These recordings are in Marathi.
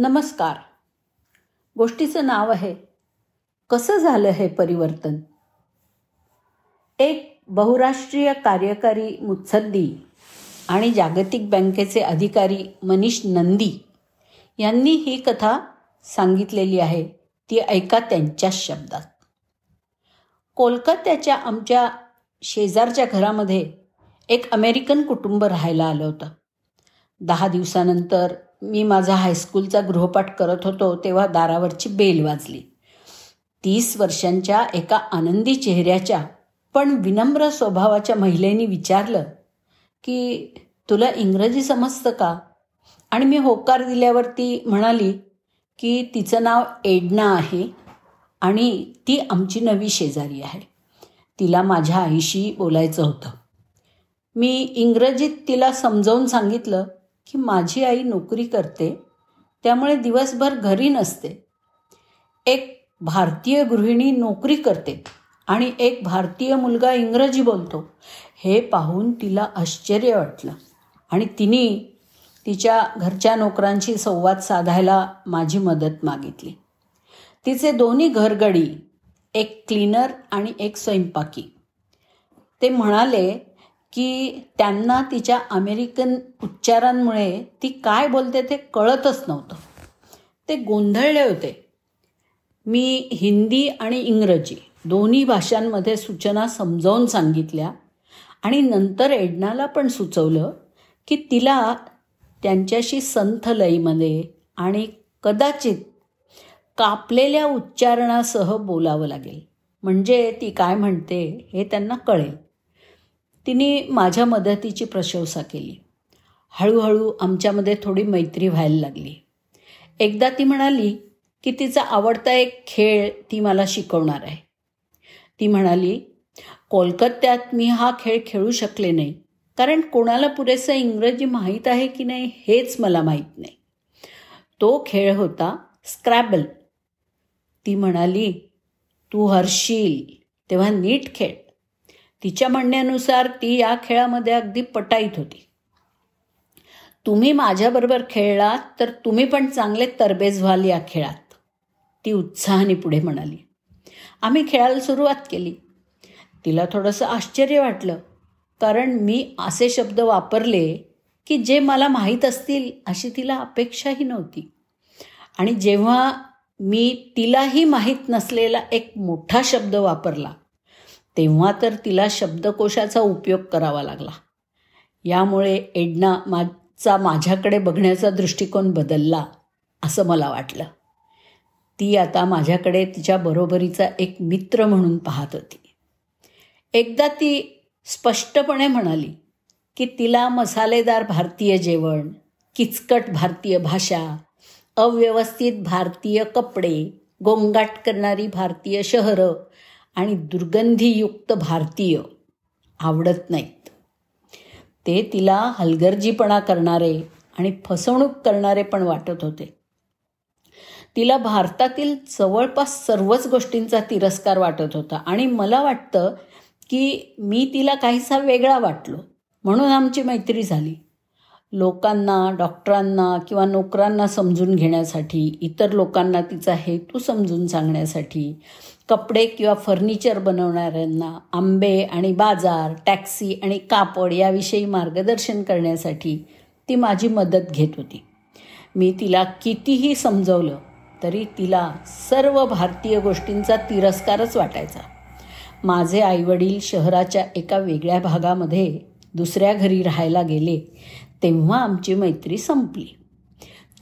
नमस्कार. गोष्टीचं नाव आहे कसं झालं हे परिवर्तन? एक बहुराष्ट्रीय कार्यकारी मुत्सद्दी आणि जागतिक बँकेचे अधिकारी मनीष नंदी यांनी ही कथा सांगितलेली आहे ती ऐका त्यांच्याच शब्दात. कोलकात्याच्या आमच्या शेजारच्या घरामध्ये एक अमेरिकन कुटुंब राहायला आलं होतं. दहा दिवसानंतर मी माझा हायस्कूलचा गृहपाठ करत होतो तेव्हा दारावरची बेल वाजली. तीस वर्षांच्या एका आनंदी चेहऱ्याच्या पण विनम्र स्वभावाच्या महिलेने विचारलं की तुला इंग्रजी समजतं का? आणि मी होकार दिल्यावर ती म्हणाली की तिचं नाव एडना आहे आणि ती आमची नवी शेजारी आहे. तिला माझ्या आईशी बोलायचं होतं. मी इंग्रजीत तिला समजावून सांगितलं की माझी आई नोकरी करते त्यामुळे दिवसभर घरी नसते. एक भारतीय गृहिणी नोकरी करते आणि एक भारतीय मुलगा इंग्रजी बोलतो. हे पाहून तिला आश्चर्य वाटलं आणि तिने तिच्या घरच्या नोकरांशी संवाद साधायला माझी मदत मागितली. तिचे दोन्ही घरगडी एक क्लीनर आणि एक स्वयंपाकी. ते म्हणाले की त्यांना तिच्या अमेरिकन उच्चारांमुळे ती काय बोलते ते कळतच नव्हतं. ते गोंधळले होते. मी हिंदी आणि इंग्रजी दोन्ही भाषांमध्ये सूचना समजावून सांगितल्या आणि नंतर एडनाला पण सुचवलं की तिला त्यांच्याशी संथ लईमध्ये आणि कदाचित कापलेल्या उच्चारणासह बोलावं लागेल. म्हणजे ती काय म्हणते हे त्यांना कळेल. तिने माझ्या मदतीची प्रशंसा केली. हळूहळू आमच्यामध्ये थोडी मैत्री व्हायला लागली. एकदा ती म्हणाली की तिचा आवडता एक खेळ ती मला शिकवणार आहे. ती म्हणाली कोलकात्यात मी हा खेळ खेळू शकले नाही कारण कोणाला पुरेसं इंग्रजी माहीत आहे की नाही हेच मला माहीत नाही. तो खेळ होता स्क्रॅबल. ती म्हणाली तू हरशील तेव्हा नीट खेळ. तिच्या म्हणण्यानुसार ती या खेळामध्ये अगदी पटाईत होती. तुम्ही माझ्याबरोबर खेळलात तर तुम्ही पण चांगले तरबेज व्हाल या खेळात ती उत्साहाने पुढे म्हणाली. आम्ही खेळायला सुरुवात केली. तिला थोडंसं आश्चर्य वाटलं कारण मी असे शब्द वापरले की जे मला माहीत असतील अशी तिला अपेक्षाही नव्हती. आणि जेव्हा मी तिलाही माहीत नसलेला एक मोठा शब्द वापरला तेव्हा तर तिला शब्दकोशाचा उपयोग करावा लागला. यामुळे एडना माझा माझ्याकडे बघण्याचा दृष्टिकोन बदलला असं मला वाटलं. ती आता माझ्याकडे तिच्या बरोबरीचा एक मित्र म्हणून पाहत होती. एकदा ती स्पष्टपणे म्हणाली की तिला मसालेदार भारतीय जेवण किचकट भारतीय भाषा अव्यवस्थित भारतीय कपडे गोंगाट करणारी भारतीय शहरं आणि दुर्गंधीयुक्त भारतीय आवडत नाहीत. ते तिला हलगर्जीपणा करणारे आणि फसवणूक करणारे पण वाटत होते. तिला भारतातील जवळपास सर्वच गोष्टींचा तिरस्कार वाटत होता आणि मला वाटतं की मी तिला काहीसा वेगळा वाटलो म्हणून आमची मैत्री झाली. लोकांना डॉक्टरांना किंवा नोकरांना समजून घेण्यासाठी इतर लोकांना तिचा हेतू समजून सांगण्यासाठी कपडे किंवा फर्निचर बनवणाऱ्यांना आंबे आणि बाजार टॅक्सी आणि कापड याविषयी मार्गदर्शन करण्यासाठी ती माझी मदत घेत होती. मी तिला कितीही समजवलं तरी तिला सर्व भारतीय गोष्टींचा तिरस्कारच वाटायचा. माझे आईवडील शहराच्या एका वेगळ्या भागामध्ये दुसऱ्या घरी राहायला गेले तेव्हा आमची मैत्री संपली.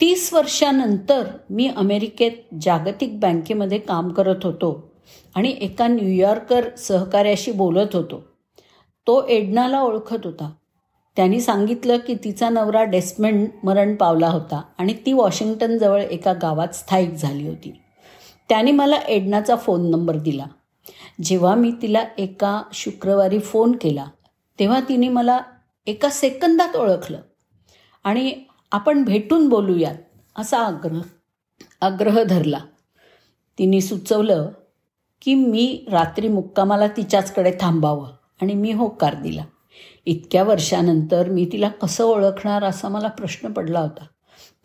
तीस वर्षानंतर मी अमेरिकेत जागतिक बँकेमध्ये काम करत होतो आणि एका न्यूयॉर्कर सहकार्याशी बोलत होतो. तो एडनाला ओळखत होता. त्यांनी सांगितलं की तिचा नवरा डेस्मेंड मरण पावला होता आणि ती वॉशिंग्टनजवळ एका गावात स्थायिक झाली होती. त्याने मला एडनाचा फोन नंबर दिला. जेव्हा मी तिला एका शुक्रवारी फोन केला तेव्हा तिने मला एका सेकंदात ओळखलं. आणि आपण भेटून बोलूयात असा आग्रह आग्रह धरला. तिने सुचवलं की मी रात्री मुक्कामाला तिच्याचकडे थांबावं आणि मी होकार दिला. इतक्या वर्षानंतर मी तिला कसं ओळखणार असा मला प्रश्न पडला होता.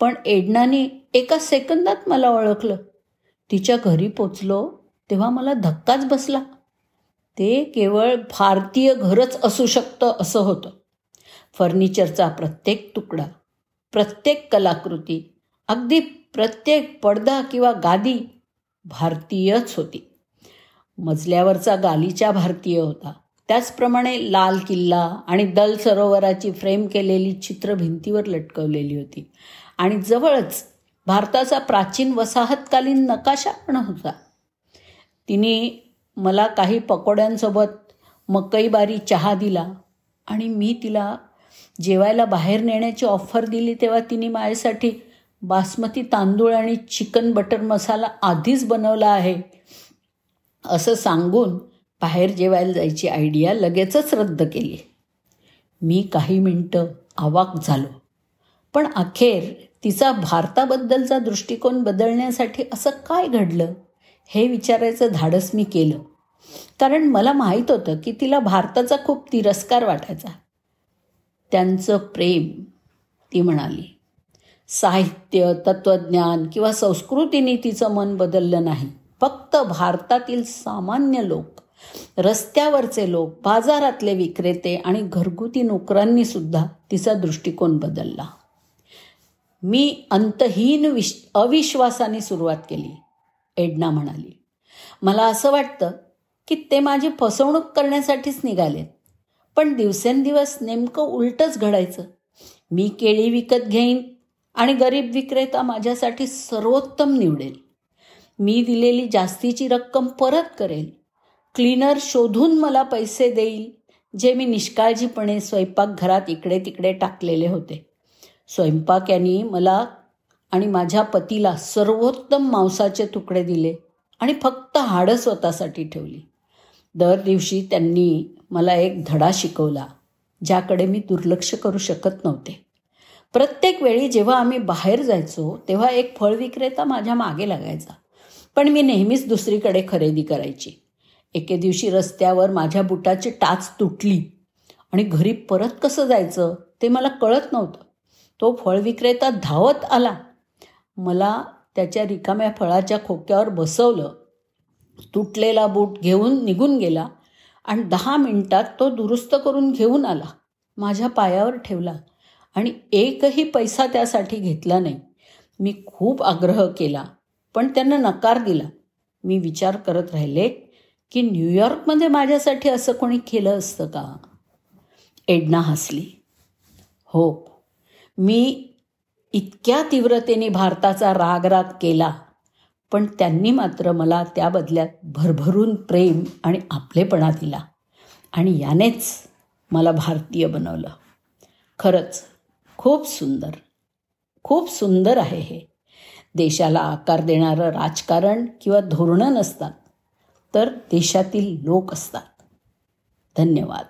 पण एडनाने एका सेकंदात मला ओळखलं. तिच्या घरी पोचलो तेव्हा मला धक्काच बसला. ते केवळ भारतीय घरच असू शकतं असं होतं. फर्निचरचा प्रत्येक तुकडा प्रत्येक कलाकृती अगदी प्रत्येक पडदा किंवा गादी भारतीयच होती. मजल्यावरचा गालीचा भारतीय होता. त्याचप्रमाणे लाल किल्ला आणि दल सरोवराची फ्रेम केलेली चित्र भिंतीवर लटकवलेली होती. आणि जवळच भारताचा प्राचीन वसाहतकालीन नकाशा पण होता. तिने मला काही पकोड्यांसोबत मकईबारी चहा दिला आणि मी तिला जेवायला बाहेर नेण्याची ऑफर दिली तेव्हा तिने माझ्यासाठी बासमती तांदूळ आणि चिकन बटर मसाला आधीच बनवला आहे. असं सांगून बाहेर जेवायला जायची आयडिया लगेचच रद्द केली. मी काही मिनटं आवाक झालो. पण अखेर तिचा भारताबद्दलचा दृष्टिकोन बदलण्यासाठी असं काय घडलं हे विचारायचं धाडस मी केलं. कारण मला माहीत होतं की तिला भारताचा खूप तिरस्कार वाटायचा. त्यांचं प्रेम. ती म्हणाली साहित्य तत्त्वज्ञान किंवा संस्कृतीने तिचं मन बदललं नाही. फक्त भारतातील सामान्य लोक रस्त्यावरचे लोक बाजारातले विक्रेते आणि घरगुती नोकरांनी सुद्धा तिचा दृष्टिकोन बदलला. मी अंतहीन विश अविश्वासाने सुरुवात केली एडना म्हणाली. मला असं वाटतं की ते माझी फसवणूक करण्यासाठीच निघालेत. पण दिवसेंदिवस नेमकं उलटच घडायचं. मी केळी विकत घेईन आणि गरीब विक्रेता माझ्यासाठी सर्वोत्तम निवडेल. मी दिलेली जास्तीची रक्कम परत करेल. क्लीनर शोधून मला पैसे देईल जे मी निष्काळजीपणे स्वयंपाकघरात इकडे तिकडे टाकलेले होते. स्वयंपाक यांनी मला आणि माझ्या पतीला सर्वोत्तम मांसाचे तुकडे दिले आणि फक्त हाडं स्वतःसाठी ठेवली. दर दिवशी त्यांनी मला एक धडा शिकवला ज्याकडे मी दुर्लक्ष करू शकत नव्हते. प्रत्येक वेळी जेव्हा आम्ही बाहेर जायचो तेव्हा एक फळ विक्रेता माझ्या मागे लागायचा. पण मी नेहमीच दुसरीकडे खरेदी करायची. एके दिवशी रस्त्यावर माझ्या बुटाची टाच तुटली. आणि घरी परत कसं जायचं ते मला कळत नव्हतं. तो फळ विक्रेता धावत आला. मला त्याच्या रिकाम्या फळाच्या खोक्यावर बसवलं. तुटलेला बूट घेऊन निघून गेला आणि दहा मिनिटात तो दुरुस्त करून घेऊन आला. माझ्या पायावर ठेवला आणि एकही पैसा त्यासाठी घेतला नाही. मी खूप आग्रह केला पण त्यांना नकार दिला. मी विचार करत राहिले की न्यूयॉर्कमध्ये माझ्यासाठी असं कोणी केलं असतं का? एडना हसली. हो मी इतक्या तीव्रतेने भारताचा रागराग केला. पण त्यांनी मात्र मला त्या बदल्यात भरभरून प्रेम आणि आपलेपणा दिला. आणि यानेच मला भारतीय बनवलं. खरंच खूप सुंदर. खूप सुंदर आहे हे. देशाला आकार देणारं राजकारण किंवा धोरणं नसतात तर देशातील लोक असतात. धन्यवाद.